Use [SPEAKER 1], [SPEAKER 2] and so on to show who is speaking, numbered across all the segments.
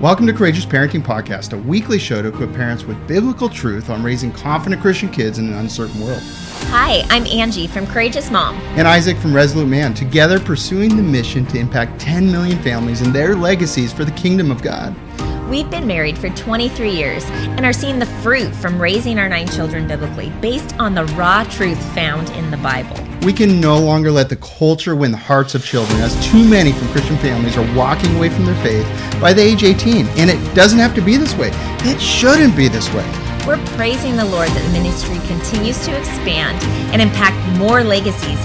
[SPEAKER 1] Welcome to Courageous Parenting Podcast, a weekly show to equip parents with biblical truth on raising confident Christian kids in an uncertain world.
[SPEAKER 2] Hi, I'm Angie from Courageous Mom.
[SPEAKER 1] And Isaac from Resolute Man, together pursuing the mission to impact 10 million families and their legacies for the kingdom of God.
[SPEAKER 2] We've been married for 23 years and are seeing the fruit from raising our nine children biblically based on the raw truth found in the Bible.
[SPEAKER 1] We can no longer let the culture win the hearts of children, as too many from Christian families are walking away from their faith by the age 18. And it doesn't have to be this way. It shouldn't be this way.
[SPEAKER 2] We're praising the Lord that the ministry continues to expand and impact more legacies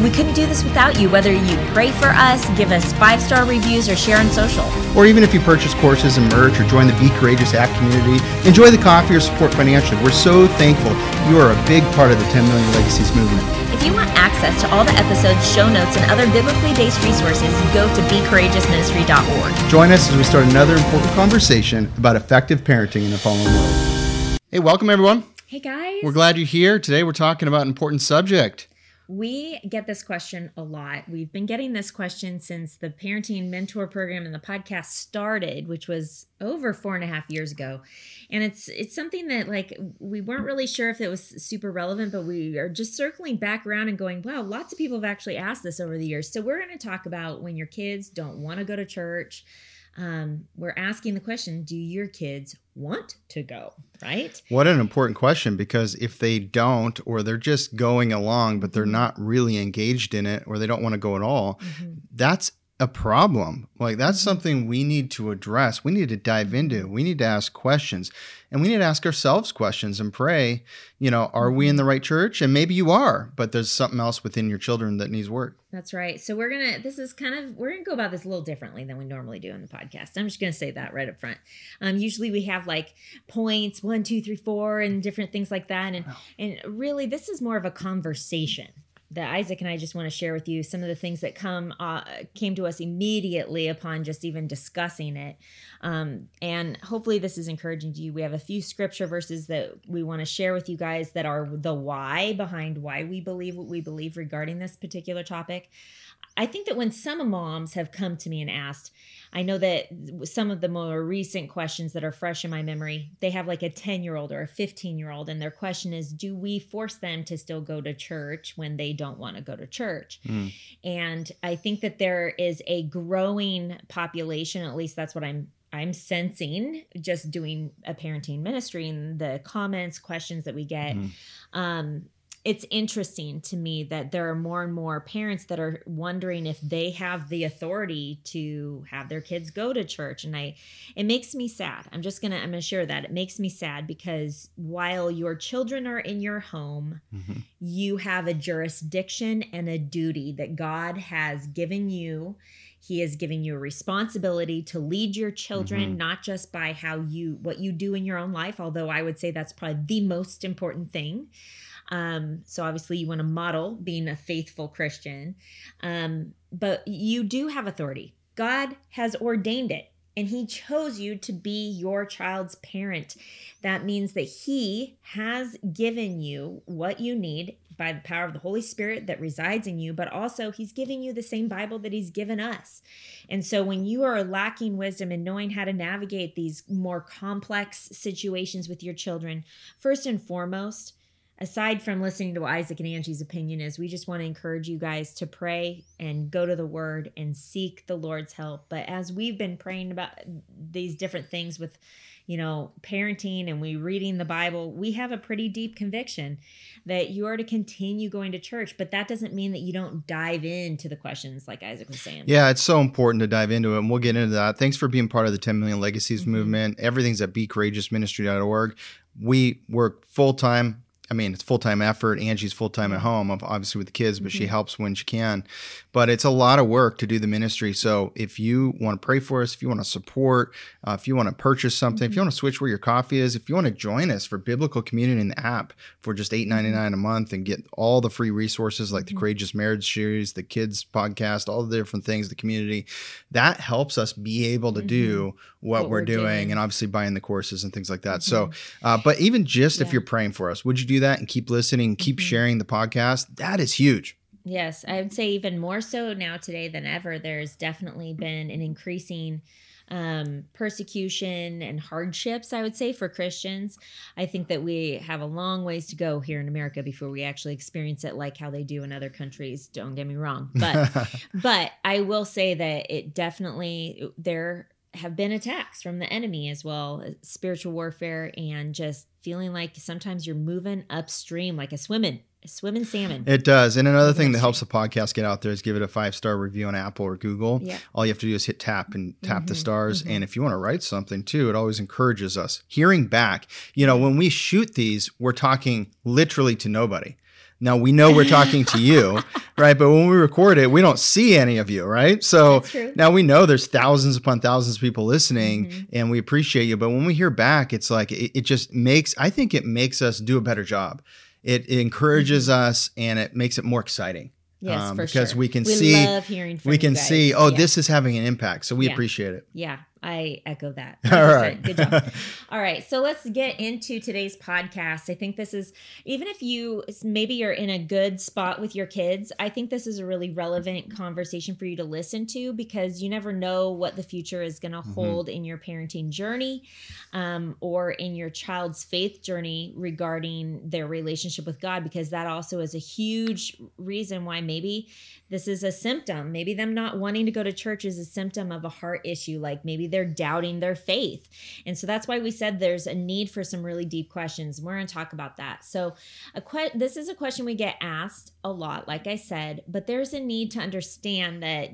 [SPEAKER 2] we couldn't do this without you, whether you pray for us, give us five star reviews, or share on social.
[SPEAKER 1] Or even if you purchase courses and merch or join the Be Courageous app community, enjoy the coffee or support financially. We're so thankful you are a big part of the 10 Million Legacies movement.
[SPEAKER 2] If you want access to all the episodes, show notes, and other biblically based resources, go to becourageousministry.org.
[SPEAKER 1] Join us as we start another important conversation about effective parenting in the fallen world. Hey, welcome everyone.
[SPEAKER 2] Hey guys.
[SPEAKER 1] We're glad you're here. Today we're talking about an important subject.
[SPEAKER 2] We get this question a lot. We've been getting this question since the parenting mentor program and the podcast started, which was over four and a half years ago. And it's it's something that like we weren't really sure if it was super relevant, but we are just circling back around and going, wow, lots of people have actually asked this over the years. So we're going to talk about when your kids don't want to go to church um, we're asking the question do your kids want to go right
[SPEAKER 1] what an important question because if they don't or they're just going along but they're mm-hmm. not really engaged in it or they don't want to go at all mm-hmm. that's a problem. Like that's mm-hmm. something we need to address. We need to dive into. We need to ask questions. And we need to ask ourselves questions and pray, you know, are we in mm-hmm. the right church? And maybe you are, but there's something else within your children that needs work.
[SPEAKER 2] That's right. So we're going to this is kind of we're going to go about this a little differently than we normally do in the podcast. I'm just going to say that right up front. Um usually we have like points, one, two, three, four, and different things like that. And and really this is more of a conversation that Isaac and I just want to share with you some of the things that come uh, came to us immediately upon just even discussing it, um, and hopefully this is encouraging to you. We have a few scripture verses that we want to share with you guys that are the why behind why we believe what we believe regarding this particular topic. I think that when some moms have come to me and asked, I know that some of the more recent questions that are fresh in my memory, they have like a 10 year old or a 15 year old, and their question is Do we force them to still go to church when they don't want to go to church? Mm. And I think that there is a growing population, at least that's what I'm I'm sensing just doing a parenting ministry and the comments, questions that we get. Mm. Um, it's interesting to me that there are more and more parents that are wondering if they have the authority to have their kids go to church. And i it makes me sad. I'm just gonna i'm gonna share that. It makes me sad because while your children are in your home mm-hmm. you have a jurisdiction and a duty that god has given you. He is giving you a responsibility to lead your children mm-hmm. not just by how you what you do in your own life although i would say that's probably the most important thing um, so obviously, you want to model being a faithful Christian, um, but you do have authority. God has ordained it and he chose you to be your child's parent. That means that he has given you what you need by the power of the Holy Spirit that resides in you, but also he's giving you the same Bible that he's given us. And so when you are lacking wisdom and knowing how to navigate these more complex situations with your children, first and foremost, aside from listening to what Isaac and Angie's opinion is, we just want to encourage you guys to pray and go to the word and seek the Lord's help. But as we've been praying about these different things with, you know, parenting and we reading the Bible, we have a pretty deep conviction that you are to continue going to church, but that doesn't mean that you don't dive into the questions like Isaac was saying.
[SPEAKER 1] Yeah, it's so important to dive into it, and we'll get into that. Thanks for being part of the 10 Million Legacies mm-hmm. movement. Everything's at becourageousministry.org. We work full time I mean, it's full time effort. Angie's full time at home, obviously with the kids, but mm-hmm. she helps when she can. But it's a lot of work to do the ministry. So if you want to pray for us, if you want to support, uh, if you want to purchase something, mm-hmm. if you mm-hmm. want to switch where your coffee is, if you want to join us for Biblical Community in the app for just eight ninety nine a month and get all the free resources like mm-hmm. the Courageous Marriage series, the kids podcast, all the different things, the community, that helps us be able to do mm-hmm. what, what we're, we're doing, doing, and obviously buying the courses and things like that. So, mm-hmm. uh, but even just yeah. if you're praying for us, would you do that and keep listening, keep mm-hmm. sharing the podcast, that is huge.
[SPEAKER 2] Yes, I would say even more so now today than ever. There's definitely been an increasing um, persecution and hardships, I would say, for Christians. I think that we have a long ways to go here in America before we actually experience it like how they do in other countries. Don't get me wrong. But but I will say that it definitely there have been attacks from the enemy as well, spiritual warfare and just feeling like sometimes you're moving upstream like a swimming swimming salmon.
[SPEAKER 1] It does. And another thing that helps the podcast get out there is give it a five star review on Apple or Google.
[SPEAKER 2] Yeah.
[SPEAKER 1] All you have to do is hit tap and tap the
[SPEAKER 2] Mhm,
[SPEAKER 1] stars.
[SPEAKER 2] mhm.
[SPEAKER 1] And if you want to write something too, it always encourages us. Hearing back, you know, when we shoot these, we're talking literally to nobody. Now we know we're talking to you, right? But when we record it, we don't see any of you, right? So now we know there's thousands upon thousands of people listening
[SPEAKER 2] Mhm.
[SPEAKER 1] and we appreciate you. But when we hear back, it's like it, it just makes, I think it makes us do a better job. It, it encourages us and it makes it more exciting.
[SPEAKER 2] Mm-hmm. Yes,
[SPEAKER 1] um, because
[SPEAKER 2] sure.
[SPEAKER 1] we can see-
[SPEAKER 2] love hearing from
[SPEAKER 1] we can see, oh,
[SPEAKER 2] Yeah.
[SPEAKER 1] this is having an impact. So we
[SPEAKER 2] Yeah.
[SPEAKER 1] appreciate it.
[SPEAKER 2] Yeah, I echo that.
[SPEAKER 1] All
[SPEAKER 2] 100%.
[SPEAKER 1] right.
[SPEAKER 2] Good job. All right. So let's get into today's podcast. I think this is, even if you maybe you're in a good spot with your kids, I think this is a really relevant conversation for you to listen to because you never know what the future is going to
[SPEAKER 1] Mhm.
[SPEAKER 2] hold in your parenting journey um, or in your child's faith journey regarding their relationship with God, because that also is a huge reason why maybe this is a symptom. Maybe them not wanting to go to church is a symptom of a heart issue. Like maybe they're doubting their faith. And so that's why we said there's a need for some really deep questions. We're going to talk about that. So, a que- this is a question we get asked a lot, like I said, but there's a need to understand that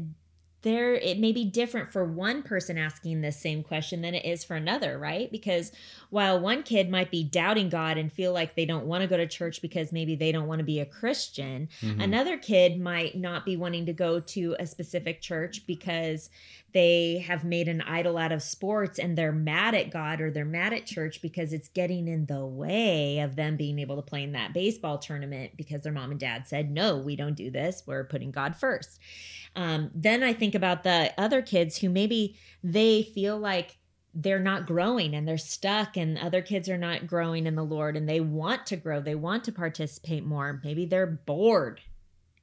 [SPEAKER 2] there it may be different for one person asking this same question than it is for another right because while one kid might be doubting god and feel like they don't want to go to church because maybe they don't want to be a christian
[SPEAKER 1] Mhm.
[SPEAKER 2] Another kid might not be wanting to go to a specific church because they have made an idol out of sports and they're mad at God or they're mad at church because it's getting in the way of them being able to play in that baseball tournament because their mom and dad said, no, we don't do this. We're putting God first. Um, then I think about the other kids who maybe they feel like they're not growing and they're stuck and other kids are not growing in the lord and they want to grow they want to participate more maybe they're bored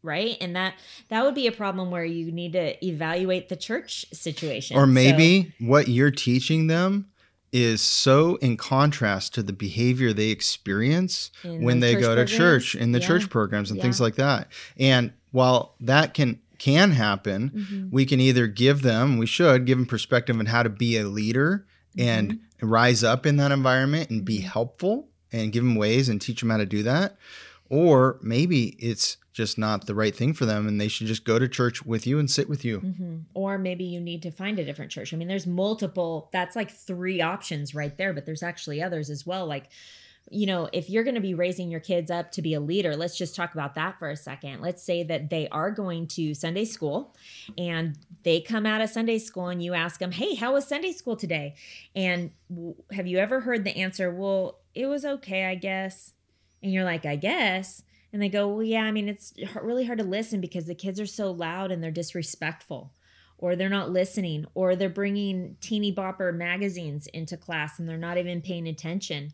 [SPEAKER 2] right and that that would be a problem where you need to evaluate the church situation
[SPEAKER 1] Or
[SPEAKER 2] So-
[SPEAKER 1] maybe what you're teaching them is so in contrast to the behavior they experience when
[SPEAKER 2] the
[SPEAKER 1] they go to
[SPEAKER 2] programs.
[SPEAKER 1] church in the
[SPEAKER 2] Yeah.
[SPEAKER 1] church programs and things like that. And while that can can happen,
[SPEAKER 2] Mhm.
[SPEAKER 1] we can either give them, we should give them perspective on how to be a leader and rise up in that environment and be
[SPEAKER 2] Mhm.
[SPEAKER 1] helpful and give them ways and teach them how to do that. Or maybe it's just not the right thing for them and they should just go to church with you and sit with you.
[SPEAKER 2] Mhm. Or maybe you need to find a different church. I mean, there's multiple, that's like three options right there, but there's actually others as well. Like, you know, if you're going to be raising your kids up to be a leader, let's just talk about that for a second. Let's say that they are going to Sunday school and they come out of Sunday school and you ask them, Hey, how was Sunday school today? And have you ever heard the answer, Well, it was okay, I guess. And you're like, I guess. And they go, Well, yeah, I mean, it's really hard to listen because the kids are so loud and they're disrespectful, or they're not listening, or they're bringing teeny bopper magazines into class and they're not even paying attention,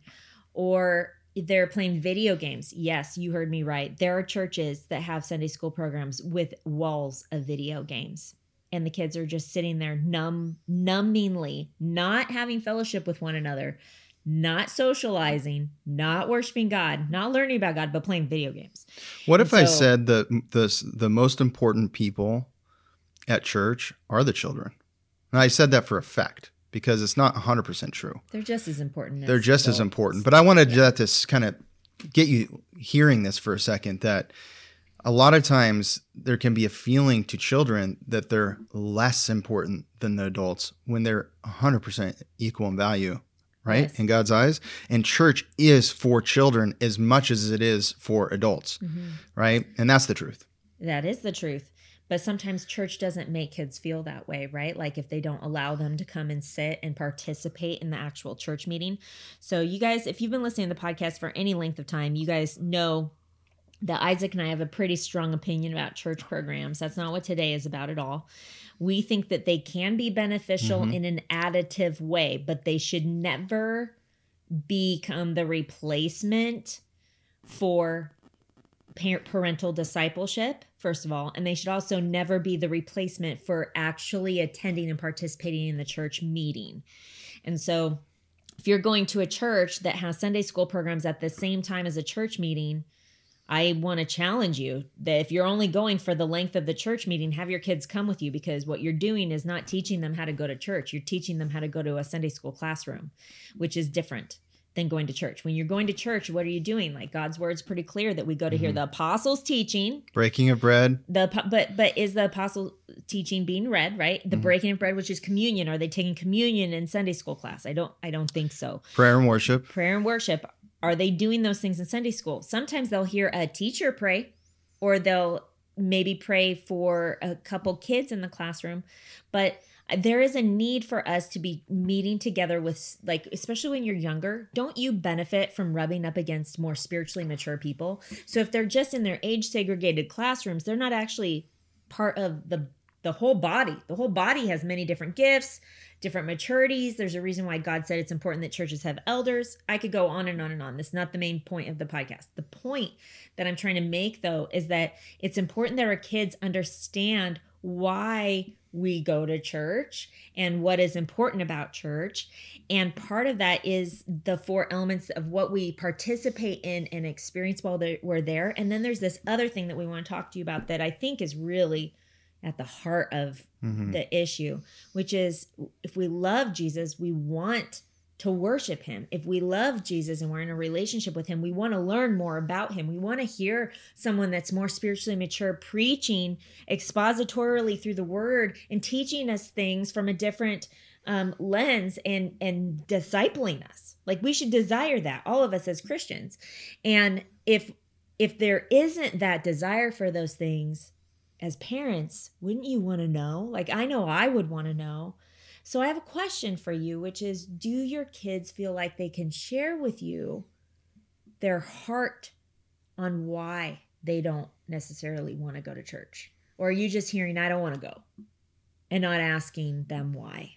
[SPEAKER 2] or they're playing video games. Yes, you heard me right. There are churches that have Sunday school programs with walls of video games. And the kids are just sitting there numb, numbingly, not having fellowship with one another, not socializing, not worshiping God, not learning about God, but playing video games.
[SPEAKER 1] What if I said that the the most important people at church are the children? And I said that for effect because it's not 100% true.
[SPEAKER 2] They're just as important.
[SPEAKER 1] They're just as important. But I wanted
[SPEAKER 2] Yeah.
[SPEAKER 1] that to kind of get you hearing this for a second that a lot of times there can be a feeling to children that they're less important than the adults when they're 100% equal in value, right?
[SPEAKER 2] Yes.
[SPEAKER 1] In God's eyes. And church is for children as much as it is for adults,
[SPEAKER 2] Mhm.
[SPEAKER 1] right? And that's the truth.
[SPEAKER 2] That is the truth. But sometimes church doesn't make kids feel that way, right? Like if they don't allow them to come and sit and participate in the actual church meeting. So, you guys, if you've been listening to the podcast for any length of time, you guys know that Isaac and I have a pretty strong opinion about church programs. That's not what today is about at all. We think that they can be beneficial
[SPEAKER 1] Mhm.
[SPEAKER 2] in an additive way, but they should never become the replacement for parental discipleship first of all and they should also never be the replacement for actually attending and participating in the church meeting and so if you're going to a church that has sunday school programs at the same time as a church meeting I want to challenge you that if you're only going for the length of the church meeting, have your kids come with you because what you're doing is not teaching them how to go to church. You're teaching them how to go to a Sunday school classroom, which is different than going to church. When you're going to church, what are you doing? Like God's word's pretty clear that we go to mm-hmm. hear the apostles teaching,
[SPEAKER 1] breaking of bread.
[SPEAKER 2] The but but is the apostle teaching being read, right? The mm-hmm. breaking of bread, which is communion. Are they taking communion in Sunday school class? I don't I don't think so.
[SPEAKER 1] Prayer and worship.
[SPEAKER 2] Prayer and worship. Are they doing those things in Sunday school? Sometimes they'll hear a teacher pray or they'll maybe pray for a couple kids in the classroom, but there is a need for us to be meeting together with like especially when you're younger don't you benefit from rubbing up against more spiritually mature people? So if they're just in their age segregated classrooms they're not actually part of the the whole body. The whole body has many different gifts different maturities there's a reason why god said it's important that churches have elders i could go on and on and on this is not the main point of the podcast the point that i'm trying to make though is that it's important that our kids understand why we go to church and what is important about church. And part of that is the four elements of what we participate in and experience while we're there. And then there's this other thing that we want to talk to you about that I think is really at the heart of mm-hmm. the issue, which is if we love Jesus, we want to worship him. If we love Jesus and we're in a relationship with him, we want to learn more about him. We want to hear someone that's more spiritually mature preaching expositorily through the word and teaching us things from a different um, lens and and discipling us. Like we should desire that, all of us as Christians. And if if there isn't that desire for those things as parents, wouldn't you want to know? Like I know I would want to know so I have a question for you, which is do your kids feel like they can share with you their heart on why they don't necessarily want to go to church? Or are you just hearing, I don't want to go, and not asking them why?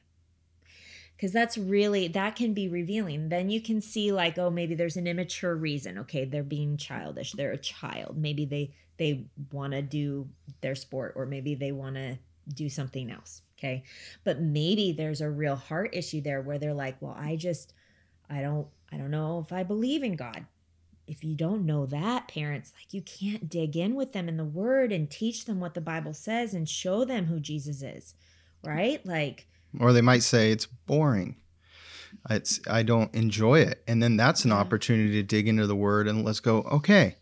[SPEAKER 2] Because that's really, that can be revealing. Then you can see, like, oh, maybe there's an immature reason. Okay, they're being childish. They're a child. Maybe they, they want to do their sport, or maybe they want to do something else. Okay. But maybe there's a real heart issue there where they're like, well, I just, I don't, I don't know if I believe in God. If you don't know that, parents, like you can't dig in with them in the word and teach them what the Bible says and show them who Jesus is. Right? Like,
[SPEAKER 1] or they might say it's boring. It's I don't enjoy it. And then that's an yeah. opportunity to dig into the word and let's go, okay,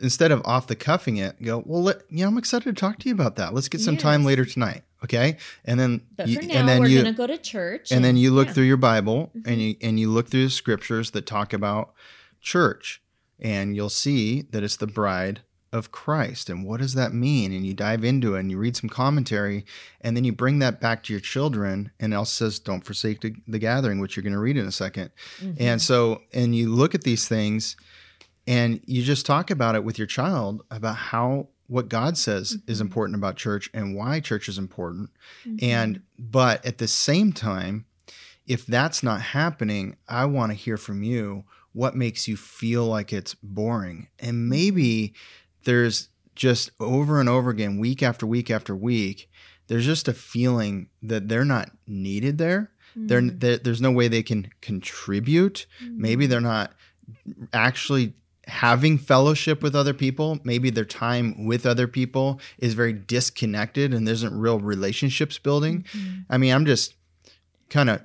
[SPEAKER 1] instead of off the cuffing it, go, well, let, yeah, I'm excited to talk to you about that. Let's get some yes. time later tonight. Okay. And then,
[SPEAKER 2] but you, for now, and then we're you, gonna go to church.
[SPEAKER 1] And, and then you look yeah. through your Bible mm-hmm. and you, and you look through the scriptures that talk about church and you'll see that it's the bride of Christ. And what does that mean? And you dive into it and you read some commentary and then you bring that back to your children. And else says, don't forsake the gathering, which you're going to read in a 2nd mm-hmm. And so, and you look at these things and you just talk about it with your child about how what God says mm-hmm. is important about church and why church is important. Mm-hmm. And but at the same time, if that's not happening, I want to hear from you what makes you feel like it's boring. And mm-hmm. maybe there's just over and over again, week after week after week, there's just a feeling that they're not needed there. Mm-hmm. They're, there's no way they can contribute. Mm-hmm. Maybe they're not actually having fellowship with other people, maybe their time with other people is very disconnected and there isn't real relationships building. Mm-hmm. I mean, I'm just kind of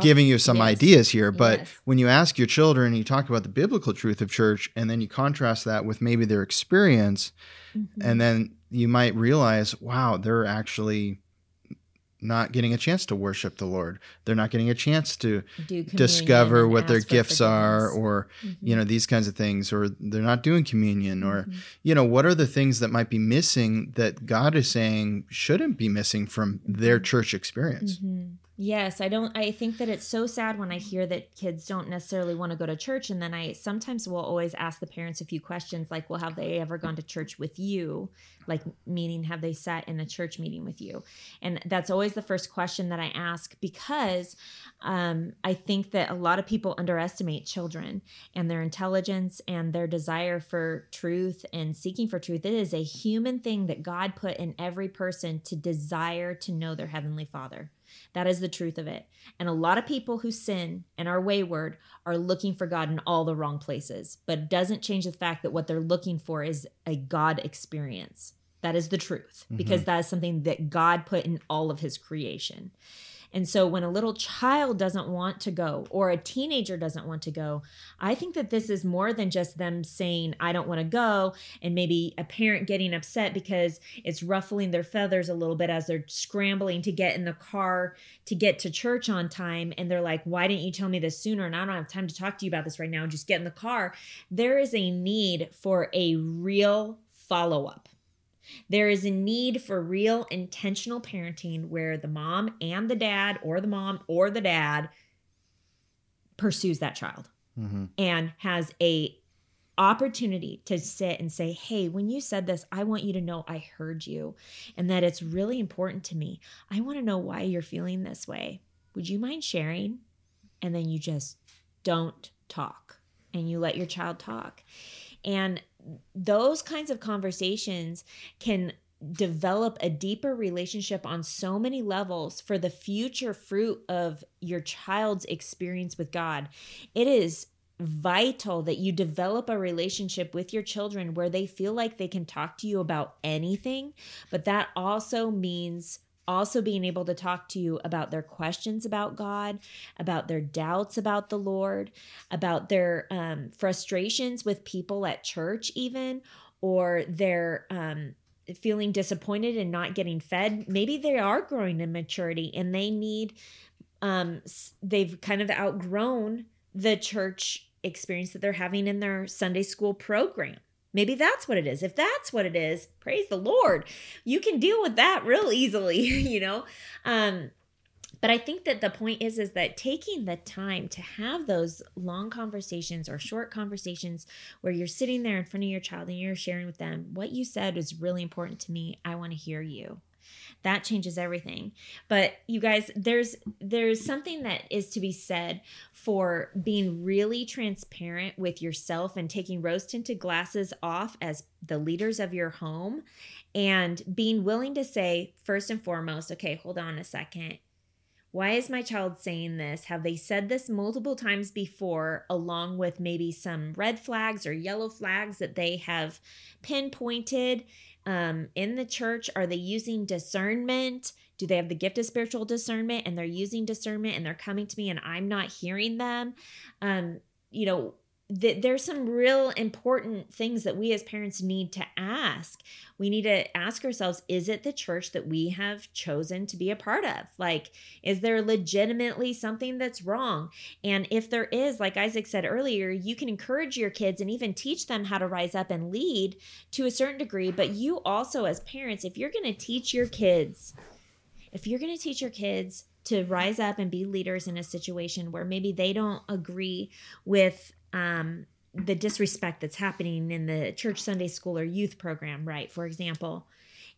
[SPEAKER 1] giving you some yes. ideas here, but yes. when you ask your children, you talk about the biblical truth of church, and then you contrast that with maybe their experience, mm-hmm. and then you might realize, wow, they're actually not getting a chance to worship the Lord. They're not getting a chance to discover what their gifts are or mm-hmm. you know these kinds of things or they're not doing communion or mm-hmm. you know what are the things that might be missing that God is saying shouldn't be missing from mm-hmm. their church experience.
[SPEAKER 2] Mm-hmm. Yes, I don't I think that it's so sad when I hear that kids don't necessarily want to go to church and then I sometimes will always ask the parents a few questions like, "Well, have they ever gone to church with you?" Like meaning have they sat in a church meeting with you? And that's always the first question that I ask because Um, I think that a lot of people underestimate children and their intelligence and their desire for truth and seeking for truth. It is a human thing that God put in every person to desire to know their Heavenly Father. That is the truth of it. And a lot of people who sin and are wayward are looking for God in all the wrong places, but it doesn't change the fact that what they're looking for is a God experience. That is the truth, because mm-hmm. that is something that God put in all of his creation. And so when a little child doesn't want to go or a teenager doesn't want to go, I think that this is more than just them saying, I don't want to go, and maybe a parent getting upset because it's ruffling their feathers a little bit as they're scrambling to get in the car to get to church on time. And they're like, Why didn't you tell me this sooner? And I don't have time to talk to you about this right now. Just get in the car. There is a need for a real follow up there is a need for real intentional parenting where the mom and the dad, or the mom or the dad, pursues that child
[SPEAKER 1] Mm-hmm.
[SPEAKER 2] and has a opportunity to sit and say hey when you said this i want you to know i heard you and that it's really important to me. I want to know why you're feeling this way. Would you mind sharing? And then you just don't talk and you let your child talk. And those kinds of conversations can develop a deeper relationship on so many levels for the future fruit of your child's experience with God. It is vital that you develop a relationship with your children where they feel like they can talk to you about anything, but that also means also being able to talk to you about their questions about God, about their doubts about the Lord, about their um, frustrations with people at church, even, or their um, feeling disappointed and not getting fed. Maybe they are growing in maturity and they need, um, they've kind of outgrown the church experience that they're having in their Sunday school program. Maybe that's what it is. If that's what it is, praise the Lord. You can deal with that real easily, you know? Um, but I think that the point is is that taking the time to have those long conversations or short conversations where you're sitting there in front of your child and you're sharing with them what you said is really important to me. I want to hear you. That changes everything. But you guys, there's there's something that is to be said for being really transparent with yourself and taking rose tinted glasses off as the leaders of your home and being willing to say first and foremost, okay, hold on a second why is my child saying this? Have they said this multiple times before, along with maybe some red flags or yellow flags that they have pinpointed um, in the church? Are they using discernment? Do they have the gift of spiritual discernment and they're using discernment and they're coming to me and I'm not hearing them? Um, you know, th- there's some real important things that we as parents need to ask. We need to ask ourselves is it the church that we have chosen to be a part of? Like, is there legitimately something that's wrong? And if there is, like Isaac said earlier, you can encourage your kids and even teach them how to rise up and lead to a certain degree. But you also, as parents, if you're going to teach your kids, if you're going to teach your kids to rise up and be leaders in a situation where maybe they don't agree with um, the disrespect that's happening in the church Sunday school or youth program, right? For example,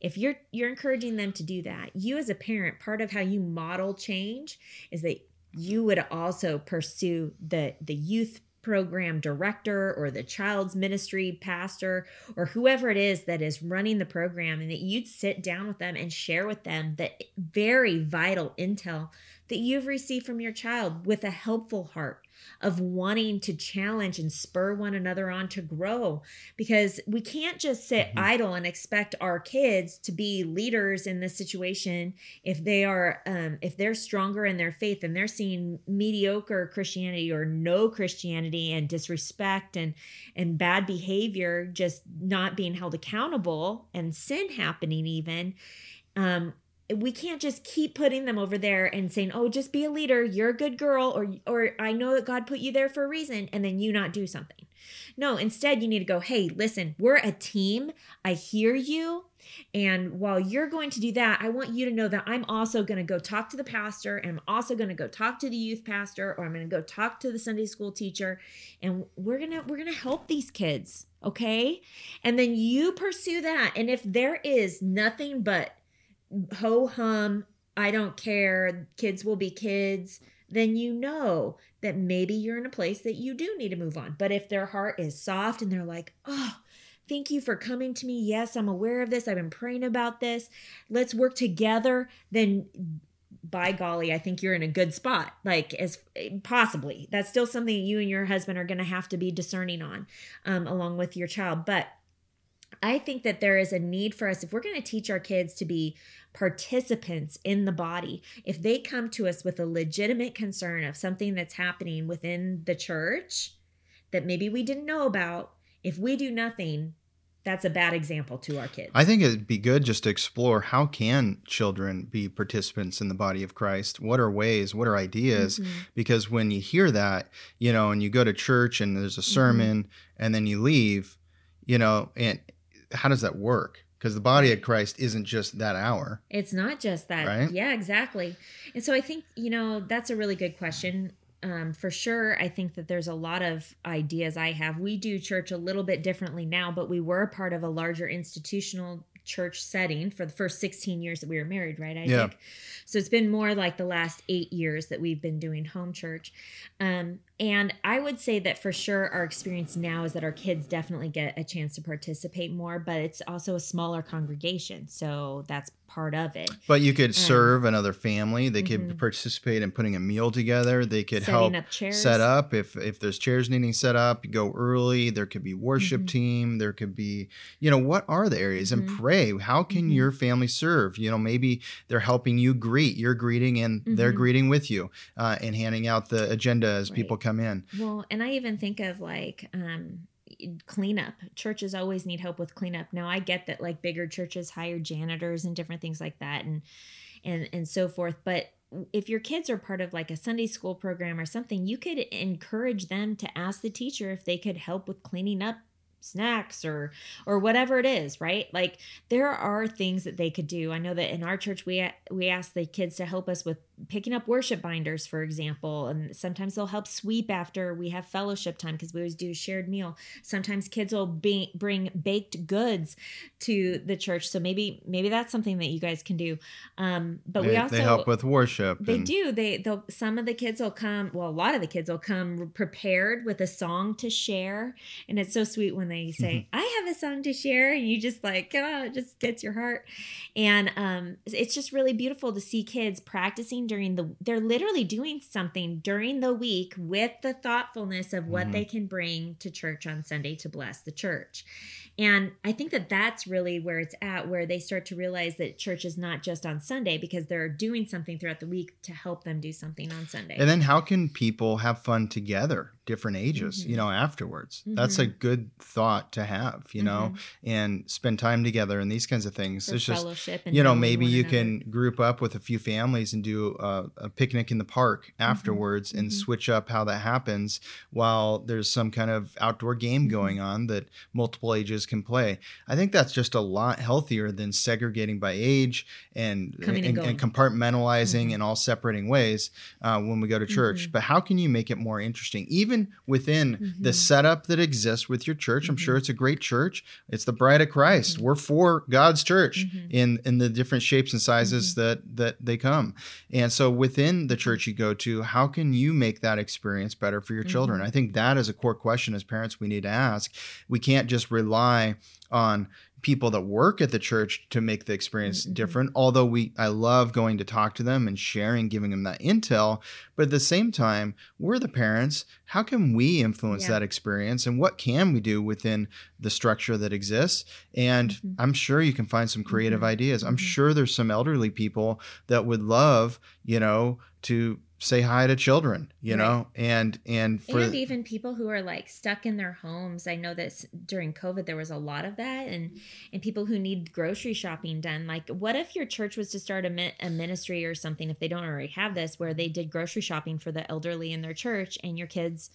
[SPEAKER 2] if you're you're encouraging them to do that, you as a parent, part of how you model change is that you would also pursue the the youth program director or the child's ministry pastor or whoever it is that is running the program and that you'd sit down with them and share with them the very vital intel that you've received from your child with a helpful heart of wanting to challenge and spur one another on to grow because we can't just sit
[SPEAKER 1] Mhm.
[SPEAKER 2] idle and expect our kids to be leaders in this situation if they are um, if they're stronger in their faith and they're seeing mediocre christianity or no christianity and disrespect and and bad behavior just not being held accountable and sin happening even um we can't just keep putting them over there and saying oh just be a leader. You're a good girl or or i know that god put you there for a reason and then you not do something. No instead you need to go hey listen we're a team. I hear you. And while you're going to do that i want you to know that i'm also going to go talk to the pastor and i'm also going to go talk to the youth pastor or i'm going to go talk to the sunday school teacher and we're going to we're going to help these kids okay? And then you pursue that and if there is nothing but ho hum i don't care kids will be kids then you know that maybe you're in a place that you do need to move on. But if their heart is soft and they're like, oh, thank you for coming to me. Yes, I'm aware of this. I've been praying about this. Let's work together. Then by golly, I think you're in a good spot. Like as possibly that's still something you and your husband are going to have to be discerning on, um, along with your child. But I think that there is a need for us if we're going to teach our kids to be participants in the body. If they come to us with a legitimate concern of something that's happening within the church that maybe we didn't know about, if we do nothing, that's a bad example to our kids.
[SPEAKER 1] I think it'd be good just to explore how can children be participants in the body of Christ? What are ways? What are ideas? Mm-hmm. Because when you hear that, you know, and you go to church and there's a mm-hmm. sermon mm-hmm. and then you leave, you know, and how does that work? Because the body of Christ isn't just that hour.
[SPEAKER 2] It's not just that. Right? Yeah, exactly. And so I think, you know, that's a really good question um, for sure, I think that there's a lot of ideas I have. We do church a little bit differently now, but we were a part of a larger institutional church setting for the first 16 years that we were married, right? I Yeah. So it's been more like the last eight years that we've been doing home church. Um, and I would say that for sure, our experience now is that our kids definitely get a chance to participate more, but it's also a smaller congregation. So that's part of it.
[SPEAKER 1] But you could um, serve another family. They could mm-hmm. participate in putting a meal together. They could Setting help up set up if if there's chairs needing set up. Go early. There could be worship mm-hmm. team. There could be you know what are the areas mm-hmm. and pray. How can mm-hmm. your family serve? You know maybe they're helping you greet. You're greeting and they're mm-hmm. greeting with you uh, and handing out the agenda as right. people come in.
[SPEAKER 2] Well, and I even think of like um, cleanup. Churches always need help with cleanup. Now I get that like bigger churches hire janitors and different things like that and and and so forth, but if your kids are part of like a Sunday school program or something, you could encourage them to ask the teacher if they could help with cleaning up snacks or or whatever it is right like there are things that they could do i know that in our church we we ask the kids to help us with picking up worship binders, for example, and sometimes they'll help sweep after we have fellowship time because we always do a shared meal. Sometimes kids will be, bring baked goods to the church, so maybe maybe that's something that you guys can do. Um, but
[SPEAKER 1] they,
[SPEAKER 2] we also
[SPEAKER 1] they help with worship.
[SPEAKER 2] They and... do. They they'll some of the kids will come. Well, a lot of the kids will come prepared with a song to share, and it's so sweet when they say, mm-hmm. "I have a song to share," and you just like, oh, it just gets your heart, and um, it's just really beautiful to see kids practicing during the they're literally doing something during the week with the thoughtfulness of what mm-hmm. they can bring to church on Sunday to bless the church. And I think that that's really where it's at, where they start to realize that church is not just on Sunday because they're doing something throughout the week to help them do something on Sunday.
[SPEAKER 1] And then how can people have fun together, different ages, mm-hmm. you know, afterwards? Mm-hmm. That's a mm-hmm. good thought to have, you know, mm-hmm. and spend time together and these kinds of things. For it's just, you know, maybe you another. can group up with a few families and do a, a picnic in the park mm-hmm. afterwards and switch up how that happens while there's some kind of outdoor game going on that multiple ages can play. I think that's just a lot healthier than segregating by age and and, and, and, compartmentalizing in all separating ways uh, when we go to church. But how can you make it more interesting, even within mm-hmm. the setup that exists with your church? I'm sure mm-hmm. it's a great church. It's the bride of Christ. Mm-hmm. We're for God's church mm-hmm. in in the different shapes and sizes that that they come. And so within the church you go to, how can you make that experience better for your children? I think that is a core question as parents we need to ask. We can't just rely on people that work at the church to make the experience mm-hmm. different although we i love going to talk to them and sharing giving them that intel but at the same time we're the parents how can we influence yeah. that experience and what can we do within the structure that exists and mm-hmm. i'm sure you can find some creative mm-hmm. ideas i'm mm-hmm. sure there's some elderly people that would love you know to say hi to children you right. know? And and
[SPEAKER 2] for and even people who are like stuck in their homes. I know that during covid there was a lot of that and mm-hmm. and people who need grocery shopping done. Like what if your church was to start a, a ministry or something if they don't already have this where they did grocery shopping for the elderly in their church and your kids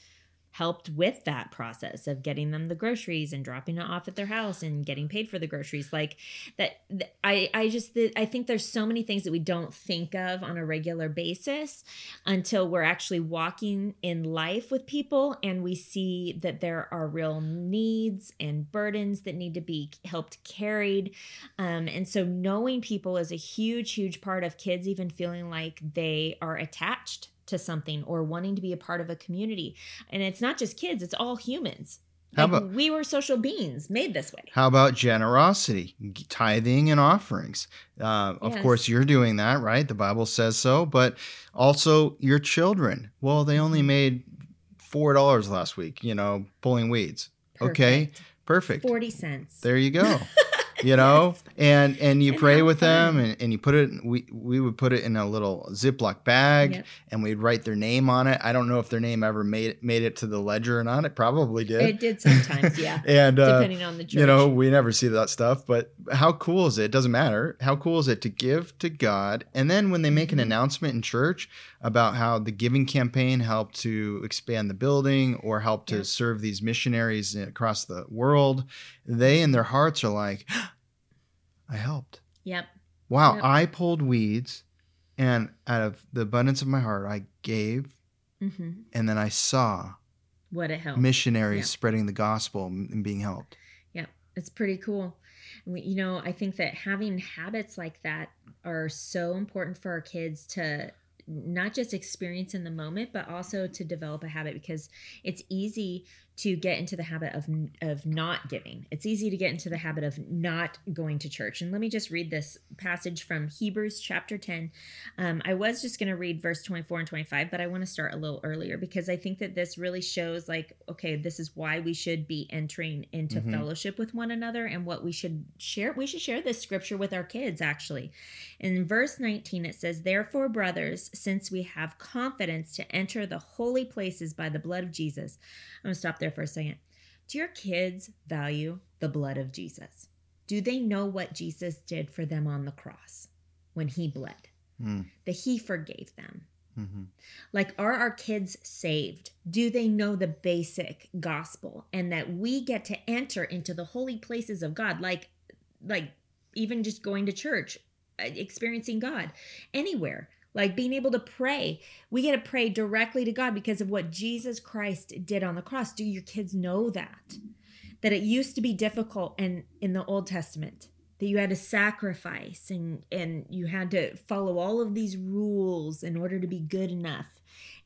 [SPEAKER 2] helped with that process of getting them the groceries and dropping it off at their house and getting paid for the groceries. Like that i i just i think there's so many things that we don't think of on a regular basis until we're actually walking in life with people and we see that there are real needs and burdens that need to be helped carried. Um, and so knowing people is a huge huge part of kids even feeling like they are attached to something or wanting to be a part of a community. And it's not just kids, it's all humans.
[SPEAKER 1] How
[SPEAKER 2] Like,
[SPEAKER 1] about-
[SPEAKER 2] we were social beings made this way.
[SPEAKER 1] How about generosity, tithing, and offerings? Uh, of course, you're doing that, right? The Bible says so, but also your children. Well, they only
[SPEAKER 2] Mm-hmm.
[SPEAKER 1] made four dollars last week. You know, pulling weeds. Okay, perfect.
[SPEAKER 2] 40 cents.
[SPEAKER 1] There you go. You know, and and you
[SPEAKER 2] And
[SPEAKER 1] pray with them, and, and you put it. We we would put it in a little Ziploc bag,
[SPEAKER 2] Yep.
[SPEAKER 1] and we'd write their name on it. I don't know if their name ever made made it to the ledger or not. It probably did.
[SPEAKER 2] It did sometimes, yeah.
[SPEAKER 1] and uh,
[SPEAKER 2] depending on the church.
[SPEAKER 1] you know, we never see that stuff, but how cool is it? It doesn't matter. How cool is it to give to God? And then when they make an
[SPEAKER 2] Mhm.
[SPEAKER 1] announcement in church about how the giving campaign helped to expand the building or help to serve these missionaries across the world, they in their hearts are like, I helped.
[SPEAKER 2] Yep.
[SPEAKER 1] Wow,
[SPEAKER 2] Yep.
[SPEAKER 1] I pulled weeds and out of the abundance of my heart, I gave
[SPEAKER 2] hmm
[SPEAKER 1] and then I saw
[SPEAKER 2] What it helped.
[SPEAKER 1] missionaries
[SPEAKER 2] Yeah.
[SPEAKER 1] spreading the gospel and being helped.
[SPEAKER 2] Yeah. it's pretty cool. You know, I think that having habits like that are so important for our kids to not just experience in the moment, but also to develop a habit because it's easy to get into the habit of of not giving. It's easy to get into the habit of not going to church. And let me just read this passage from Hebrews chapter 10. Um, I was just going to read verse 24 and 25, but I want to start a little earlier because I think that this really shows like, okay, this is why we should be entering into
[SPEAKER 1] Mhm.
[SPEAKER 2] fellowship with one another and what we should share. We should share this scripture with our kids actually. In verse 19, it says, Therefore, brothers, since we have confidence to enter the holy places by the blood of Jesus. I'm going to stop there for a second. Do your kids value the blood of Jesus? Do they know what Jesus did for them on the cross when he bled?
[SPEAKER 1] Mm,
[SPEAKER 2] That he forgave them?
[SPEAKER 1] mhm.
[SPEAKER 2] Like, are our kids saved? Do they know the basic gospel and that we get to enter into the holy places of God? Like, like even just going to church, uh, experiencing God anywhere, like being able to pray. We get to pray directly to God because of what Jesus Christ did on the cross. Do your kids know that? That it used to be difficult and in the Old Testament that you had to sacrifice and and you had to follow all of these rules in order to be good enough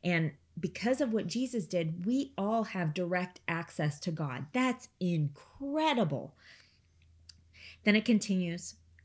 [SPEAKER 2] and because of what Jesus did we all have direct access to God that's incredible then it continues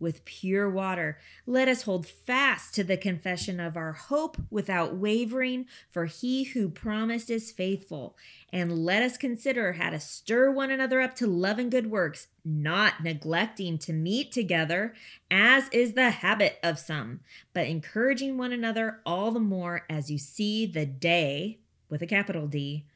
[SPEAKER 2] with pure water. Let us hold fast to the confession of our hope without wavering, for he who promised is faithful. And let us consider how to stir one another up to love and good works, not neglecting to meet together, as is the habit of some, but encouraging one another all the more as you see the day, with a capital D,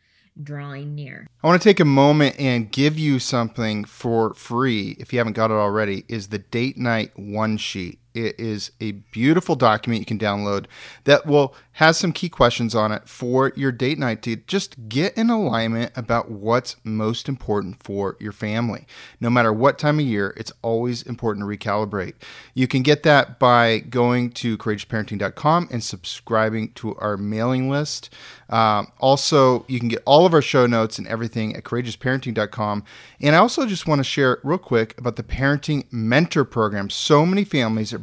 [SPEAKER 2] drawing near.
[SPEAKER 1] I want to take a moment and give you something for free if you haven't got it already is the date night one sheet. It is a beautiful document you can download that will has some key questions on it for your date night to just get in alignment about what's most important for your family. No matter what time of year, it's always important to recalibrate. You can get that by going to courageousparenting.com and subscribing to our mailing list. Um, also, you can get all of our show notes and everything at courageousparenting.com. And I also just want to share real quick about the Parenting Mentor Program. So many families are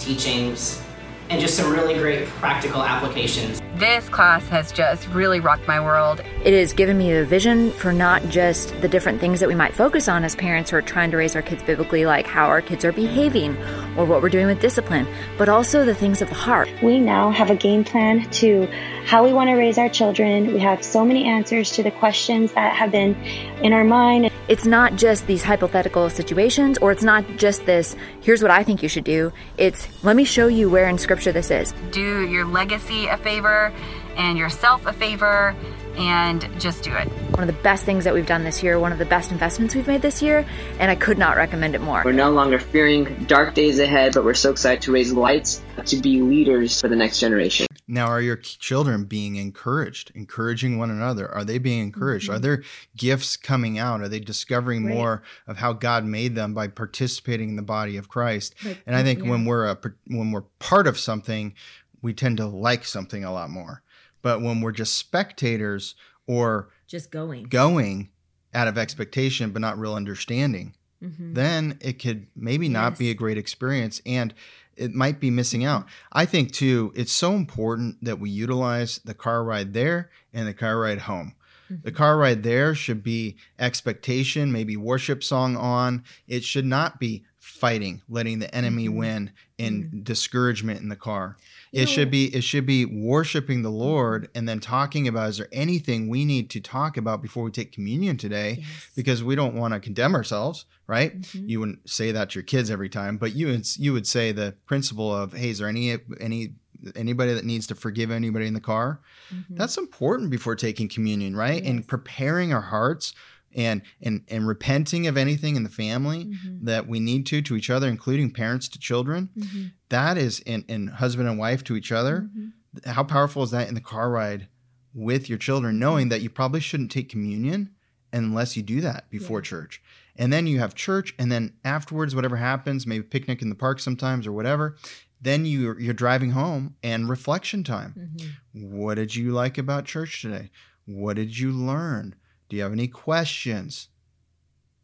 [SPEAKER 3] teachings and just some really great practical applications.
[SPEAKER 4] This class has just really rocked my world. It has given me a vision for not just the different things that we might focus on as parents who are trying to raise our kids biblically, like how our kids are behaving or what we're doing with discipline, but also the things of the heart.
[SPEAKER 5] We now have a game plan to how we want to raise our children. We have so many answers to the questions that have been in our mind.
[SPEAKER 4] It's not just these hypothetical situations, or it's not just this, here's what I think you should do. It's, let me show you where in Scripture this is. Do your legacy a favor and yourself a favor and just do it. One of the best things that we've done this year, one of the best investments we've made this year, and I could not recommend it more.
[SPEAKER 3] We're no longer fearing dark days ahead, but we're so excited to raise lights to be leaders for the next generation.
[SPEAKER 1] Now, are your children being encouraged, encouraging one another? Are they being encouraged? Mm-hmm. Are there gifts coming out? Are they discovering right. more of how God made them by participating in the body of Christ? and I think yeah. when we're a, when we're part of something, we tend to like something a lot more. But when we're just spectators or
[SPEAKER 2] just going,
[SPEAKER 1] going out of expectation, but not real understanding, mm-hmm. then it could maybe not yes. be a great experience and it might be missing out. I think too, it's so important that we utilize the car ride there and the car ride home. Mm-hmm. The car ride there should be expectation, maybe worship song on. It should not be fighting, letting the enemy mm-hmm. win in mm-hmm. discouragement in the car. It should be it should be worshiping the Lord and then talking about is there anything we need to talk about before we take communion today yes. because we don't want to condemn ourselves, right? Mm-hmm. You wouldn't say that to your kids every time, but you would, you would say the principle of hey, is there any any anybody that needs to forgive anybody in the car? Mm-hmm. That's important before taking communion, right? Yes. And preparing our hearts and and and repenting of anything in the family mm-hmm. that we need to to each other including parents to children mm-hmm. that is and, and husband and wife to each other mm-hmm. how powerful is that in the car ride with your children knowing that you probably shouldn't take communion unless you do that before yeah. church and then you have church and then afterwards whatever happens maybe picnic in the park sometimes or whatever then you you're driving home and reflection time mm-hmm. what did you like about church today what did you learn do you have any questions?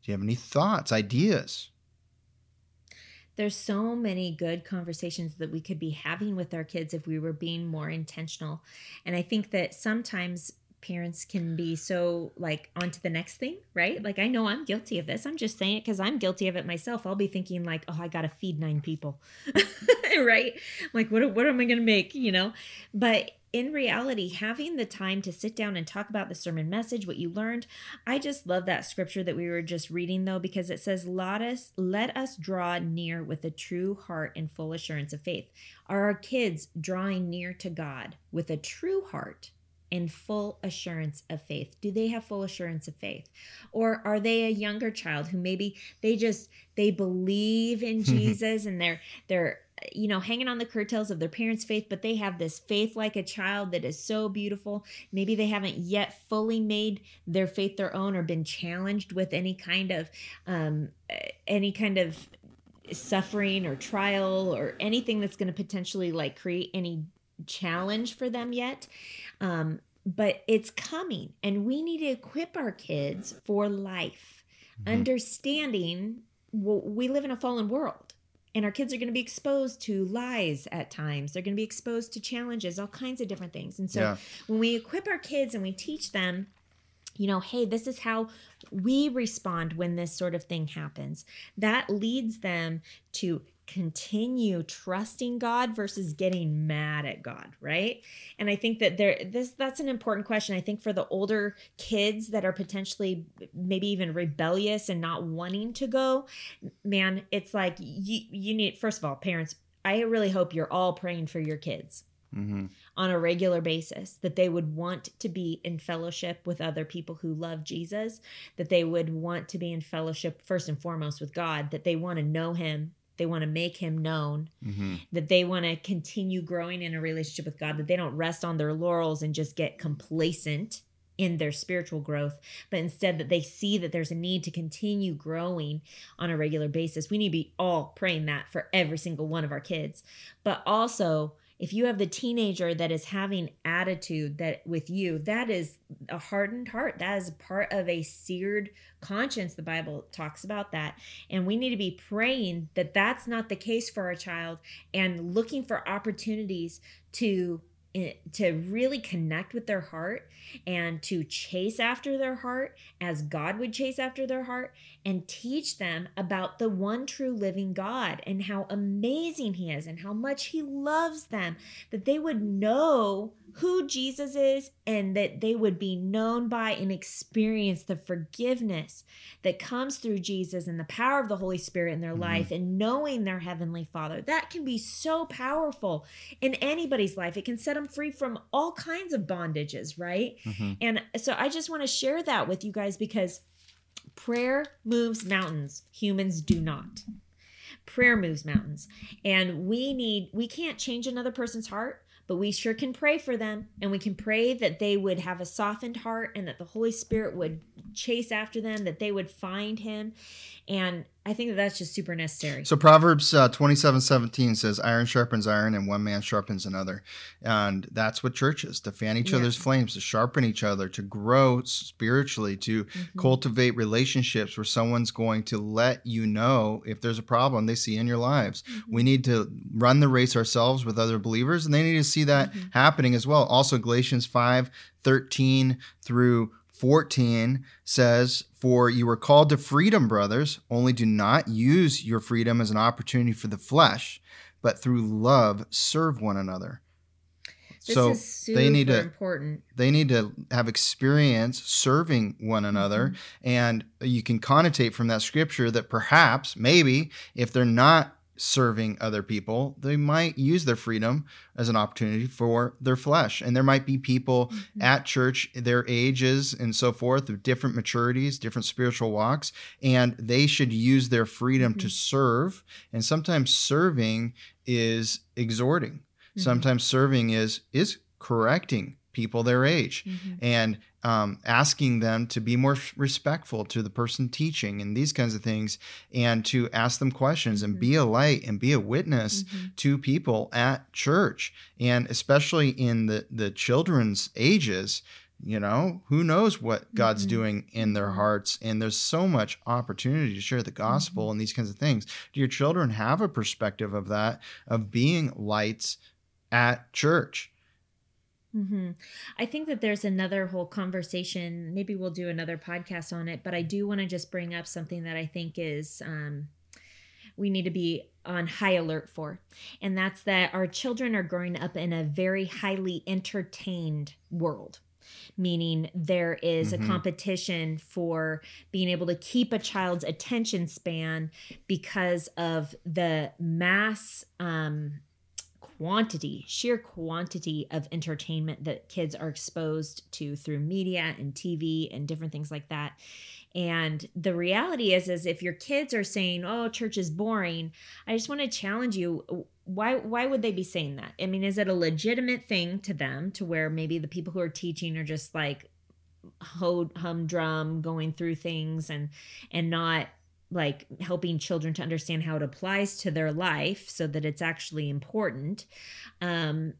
[SPEAKER 1] Do you have any thoughts, ideas?
[SPEAKER 2] There's so many good conversations that we could be having with our kids if we were being more intentional. And I think that sometimes parents can be so like on to the next thing, right? Like I know I'm guilty of this. I'm just saying it because I'm guilty of it myself. I'll be thinking like, oh, I gotta feed nine people, right? Like what what am I gonna make? You know, but in reality, having the time to sit down and talk about the sermon message, what you learned, I just love that scripture that we were just reading though, because it says, Let us, let us draw near with a true heart and full assurance of faith. Are our kids drawing near to God with a true heart? and full assurance of faith do they have full assurance of faith or are they a younger child who maybe they just they believe in jesus and they're they're you know, hanging on the curtails of their parents' faith, but they have this faith like a child that is so beautiful. Maybe they haven't yet fully made their faith their own or been challenged with any kind of um, any kind of suffering or trial or anything that's going to potentially like create any challenge for them yet. Um, but it's coming, and we need to equip our kids for life, mm-hmm. understanding well, we live in a fallen world and our kids are going to be exposed to lies at times they're going to be exposed to challenges all kinds of different things and so yeah. when we equip our kids and we teach them you know hey this is how we respond when this sort of thing happens that leads them to continue trusting God versus getting mad at God, right? And I think that there this that's an important question. I think for the older kids that are potentially maybe even rebellious and not wanting to go, man, it's like you you need first of all, parents, I really hope you're all praying for your kids. Mm-hmm. On a regular basis, that they would want to be in fellowship with other people who love Jesus, that they would want to be in fellowship first and foremost with God, that they want to know Him they want to make him known, mm-hmm. that they want to continue growing in a relationship with God, that they don't rest on their laurels and just get complacent in their spiritual growth, but instead that they see that there's a need to continue growing on a regular basis. We need to be all praying that for every single one of our kids, but also if you have the teenager that is having attitude that with you that is a hardened heart. That is part of a seared conscience. The bible talks about that. And we need to be praying that that's not the case for our child and looking for opportunities to to really connect with their heart and to chase after their heart as God would chase after their heart and teach them about the one true living God and how amazing He is and how much He loves them, that they would know who Jesus is and that they would be known by and experience the forgiveness that comes through Jesus and the power of the Holy Spirit in their mm-hmm. life and knowing their Heavenly Father. That can be so powerful in anybody's life. It can set them free from all kinds of bondages, right? Mm-hmm. And so I just want to share that with you guys because prayer moves mountains, humans do not prayer moves mountains and we need we can't change another person's heart but we sure can pray for them and we can pray that they would have a softened heart and that the Holy Spirit would chase after them, that they would find him. And I think that that's just super necessary.
[SPEAKER 1] So Proverbs uh, 27, 17 says, iron sharpens iron and one man sharpens another. And that's what church is, to fan each yeah. other's flames, to sharpen each other, to grow spiritually, to mm-hmm. cultivate relationships where someone's going to let you know if there's a problem they see in your lives. Mm-hmm. We need to run the race ourselves with other believers and they need to see that mm-hmm. happening as well. Also Galatians 5, 13 through 14 says, For you were called to freedom, brothers, only do not use your freedom as an opportunity for the flesh, but through love serve one another.
[SPEAKER 2] This so they need to important.
[SPEAKER 1] They need to have experience serving one another, mm-hmm. and you can connotate from that scripture that perhaps, maybe, if they're not serving other people, they might use their freedom as an opportunity for their flesh. And there might be people mm-hmm. at church, their ages and so forth, of different maturities, different spiritual walks, and they should use their freedom mm-hmm. to serve. And sometimes serving is exhorting. Mm-hmm. Sometimes serving is is correcting people their age mm-hmm. and um, asking them to be more respectful to the person teaching and these kinds of things and to ask them questions mm-hmm. and be a light and be a witness mm-hmm. to people at church and especially in the the children's ages you know who knows what god's mm-hmm. doing in their mm-hmm. hearts and there's so much opportunity to share the gospel mm-hmm. and these kinds of things do your children have a perspective of that of being lights at church
[SPEAKER 2] Mm-hmm. I think that there's another whole conversation. Maybe we'll do another podcast on it, but I do want to just bring up something that I think is um, we need to be on high alert for. And that's that our children are growing up in a very highly entertained world meaning there is mm-hmm. a competition for being able to keep a child's attention span because of the mass um, quantity, sheer quantity of entertainment that kids are exposed to through media and TV and different things like that. And the reality is is if your kids are saying, "Oh, church is boring," I just want to challenge you why why would they be saying that? I mean, is it a legitimate thing to them to where maybe the people who are teaching are just like humdrum going through things and and not like helping children to understand how it applies to their life so that it's actually important. Um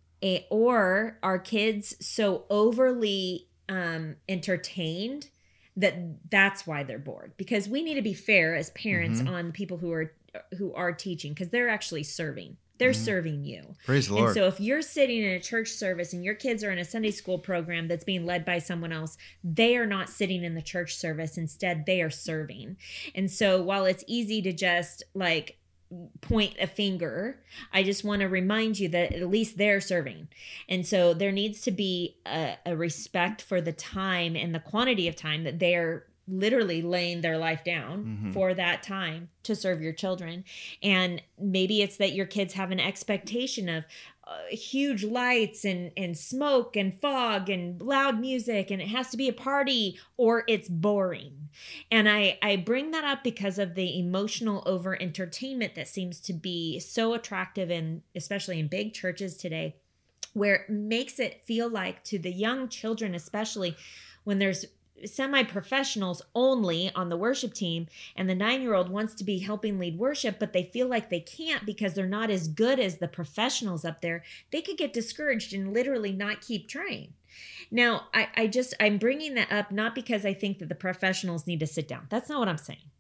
[SPEAKER 2] or are kids so overly um entertained that that's why they're bored? Because we need to be fair as parents mm-hmm. on people who are who are teaching because they're actually serving they're mm-hmm. serving you.
[SPEAKER 1] Praise the Lord.
[SPEAKER 2] And so if you're sitting in a church service and your kids are in a Sunday school program that's being led by someone else, they are not sitting in the church service. Instead, they are serving. And so while it's easy to just like point a finger. I just want to remind you that at least they're serving. And so there needs to be a, a, respect for the time and the quantity of time that they're literally laying their life down mm-hmm. for that time to serve your children. And maybe it's that your kids have an expectation of uh, huge lights and and smoke and fog and loud music and it has to be a party or it's boring. And I I bring that up because of the emotional over entertainment that seems to be so attractive and especially in big churches today where it makes it feel like to the young children especially when there's semi professionals only on the worship team, and the nine year old wants to be helping lead worship, but they feel like they can't because they're not as good as the professionals up there, they could get discouraged and literally not keep trying. Now, I, I just, I'm bringing that up not because I think that the professionals need to sit down. That's not what I'm saying.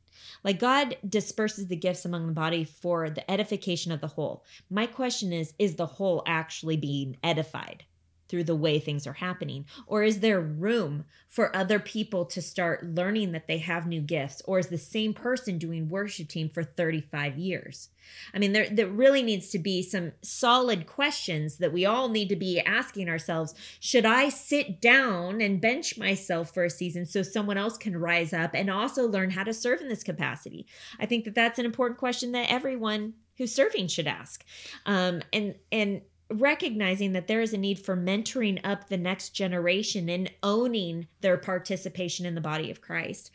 [SPEAKER 2] Like God disperses the gifts among the body for the edification of the whole. My question is, is the whole actually being edified? Through the way things are happening? Or is there room for other people to start learning that they have new gifts? Or is the same person doing worship team for 35 years? I mean, there, there really needs to be some solid questions that we all need to be asking ourselves. Should I sit down and bench myself for a season so someone else can rise up and also learn how to serve in this capacity? I think that that's an important question that everyone who's serving should ask. Um, and, and, recognizing that there is a need for mentoring up the next generation and owning their participation in the body of Christ.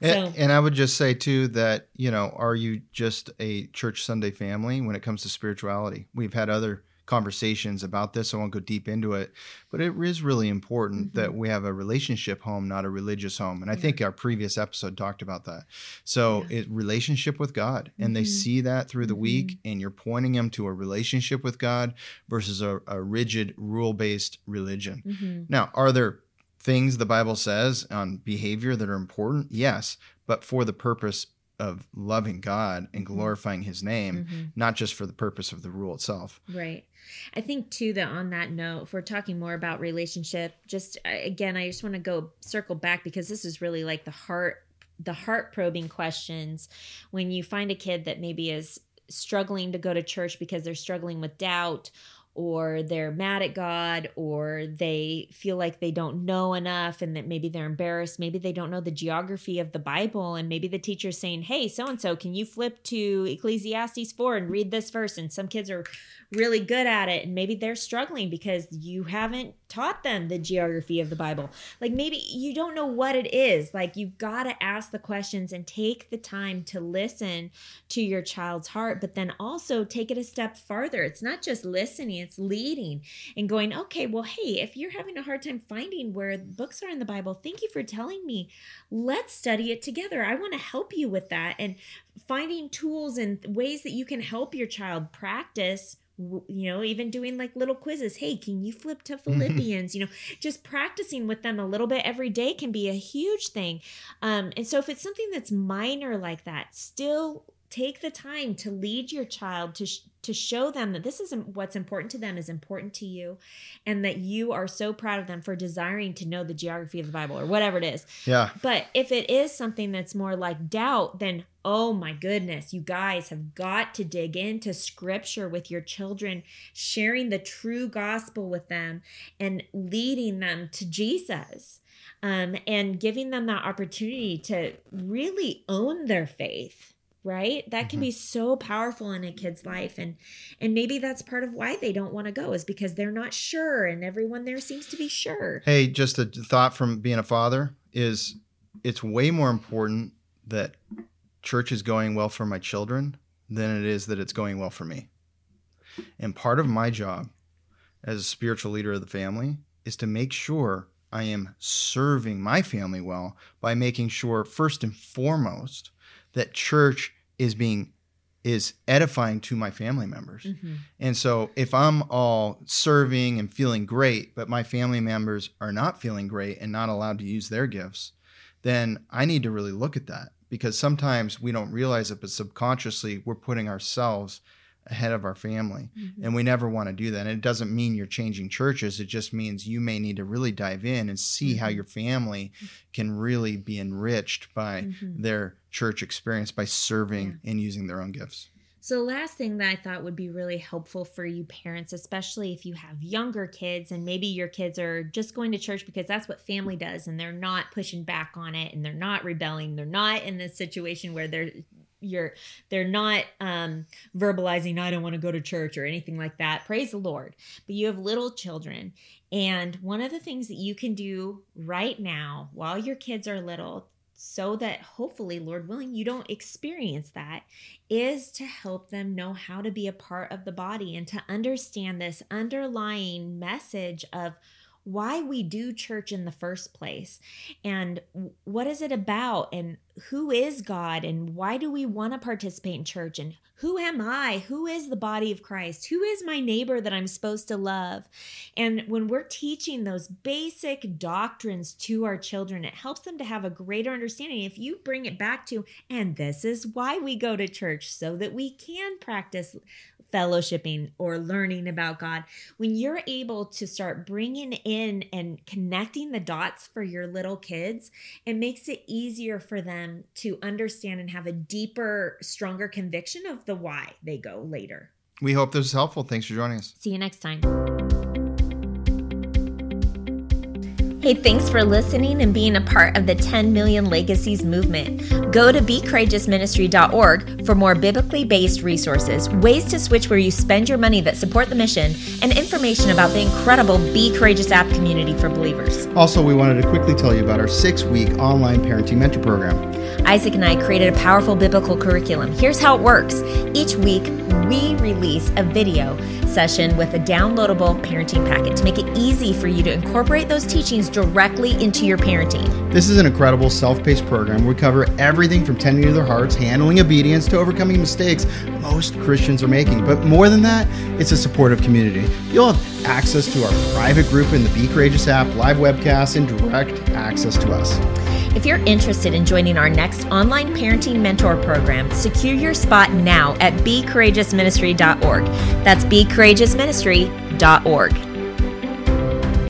[SPEAKER 1] So, and, and, I would just say too that you know, are you just a church Sunday family when it comes to spirituality? We've had other conversations about this. I won't go deep into it, but it is really important mm-hmm. that we have a relationship home, not a religious home. And I think our previous episode talked about that. So yeah. it relationship with God, and mm-hmm. they see that through the mm-hmm. week, and you're pointing them to a relationship with God versus a, a rigid rule based religion. Mm-hmm. Now, are there things the Bible says on behavior that are important? Yes, but for the purpose of loving God and mm-hmm. glorifying his name, mm-hmm. not just for the purpose of the rule itself.
[SPEAKER 2] Right. I think too that on that note, if we're talking more about relationship, just again, I just want to go circle back because this is really like the heart the heart probing questions when you find a kid that maybe is struggling to go to church because they're struggling with doubt or they're mad at God, or they feel like they don't know enough and that maybe they're embarrassed. Maybe they don't know the geography of the Bible, and maybe the teacher's saying, Hey, so and so, can you flip to Ecclesiastes 4 and read this verse? And some kids are really good at it, and maybe they're struggling because you haven't taught them the geography of the Bible. Like maybe you don't know what it is. Like you've got to ask the questions and take the time to listen to your child's heart, but then also take it a step farther. It's not just listening, it's leading and going, okay, well, hey, if you're having a hard time finding where books are in the Bible, thank you for telling me. Let's study it together. I want to help you with that. And finding tools and ways that you can help your child practice you know even doing like little quizzes. Hey can you flip to philippians? You know just practicing with them a little bit every day can be a huge thing. Um and so if it's something that's minor like that still take the time to lead your child to sh- to show them that this is what's important to them is important to you and that you are so proud of them for desiring to know the geography of the bible or whatever it is.
[SPEAKER 1] Yeah.
[SPEAKER 2] But if it is something that's more like doubt then oh my goodness you guys have got to dig into scripture with your children sharing the true gospel with them and leading them to jesus um, and giving them that opportunity to really own their faith right? That can mm-hmm. be so powerful in a kid's life and and maybe that's part of why they don't want to go is because they're not sure and everyone there seems to be sure.
[SPEAKER 1] Hey just a thought from being a father is it's way more important that church is going well for my children than it is that it's going well for me. And part of my job as a spiritual leader of the family is to make sure I am serving my family well by making sure, first and foremost, that church is being is edifying to my family members. Mm-hmm. And so if I'm all serving and feeling great, but my family members are not feeling great and not allowed to use their gifts, then I need to really look at that because sometimes we don't realize it, but subconsciously we're putting ourselves ahead of our family. Mm-hmm. And we never want to do that. And it doesn't mean you're changing churches. It just means you may need to really dive in and see mm-hmm. how your family can really be enriched by mm-hmm. their church experience by serving yeah. and using their own gifts.
[SPEAKER 2] So, the last thing that I thought would be really helpful for you parents, especially if you have younger kids and maybe your kids are just going to church because that's what family does and they're not pushing back on it and they're not rebelling. They're not in this situation where they're you're they're not um verbalizing i don't want to go to church or anything like that. Praise the lord. But you have little children. And one of the things that you can do right now while your kids are little so that hopefully lord willing you don't experience that is to help them know how to be a part of the body and to understand this underlying message of why we do church in the first place and what is it about and who is God and why do we want to participate in church and who am I? Who is the body of Christ? Who is my neighbor that I'm supposed to love? And when we're teaching those basic doctrines to our children, it helps them to have a greater understanding. If you bring it back to, and this is why we go to church, so that we can practice fellowshipping or learning about God, when you're able to start bringing in and connecting the dots for your little kids, it makes it easier for them to understand and have a deeper, stronger conviction of the why they go later.
[SPEAKER 1] We hope this is helpful. Thanks for joining us.
[SPEAKER 2] See you next time. Hey, thanks for listening and being a part of the 10 Million Legacies movement. Go to becourageousministry.org for more biblically based resources, ways to switch where you spend your money that support the mission, and information about the incredible Be Courageous app community for believers.
[SPEAKER 1] Also, we wanted to quickly tell you about our six week online parenting mentor program.
[SPEAKER 2] Isaac and I created a powerful biblical curriculum. Here's how it works each week, we release a video session with a downloadable parenting packet to make it easy for you to incorporate those teachings directly into your parenting.
[SPEAKER 1] This is an incredible self paced program. We cover everything from tending to their hearts, handling obedience, to overcoming mistakes most Christians are making. But more than that, it's a supportive community. You'll have access to our private group in the Be Courageous app, live webcasts, and direct access to us.
[SPEAKER 2] If you're interested in joining our next online parenting mentor program, secure your spot now at becourageousministry.org. That's becourageousministry.org.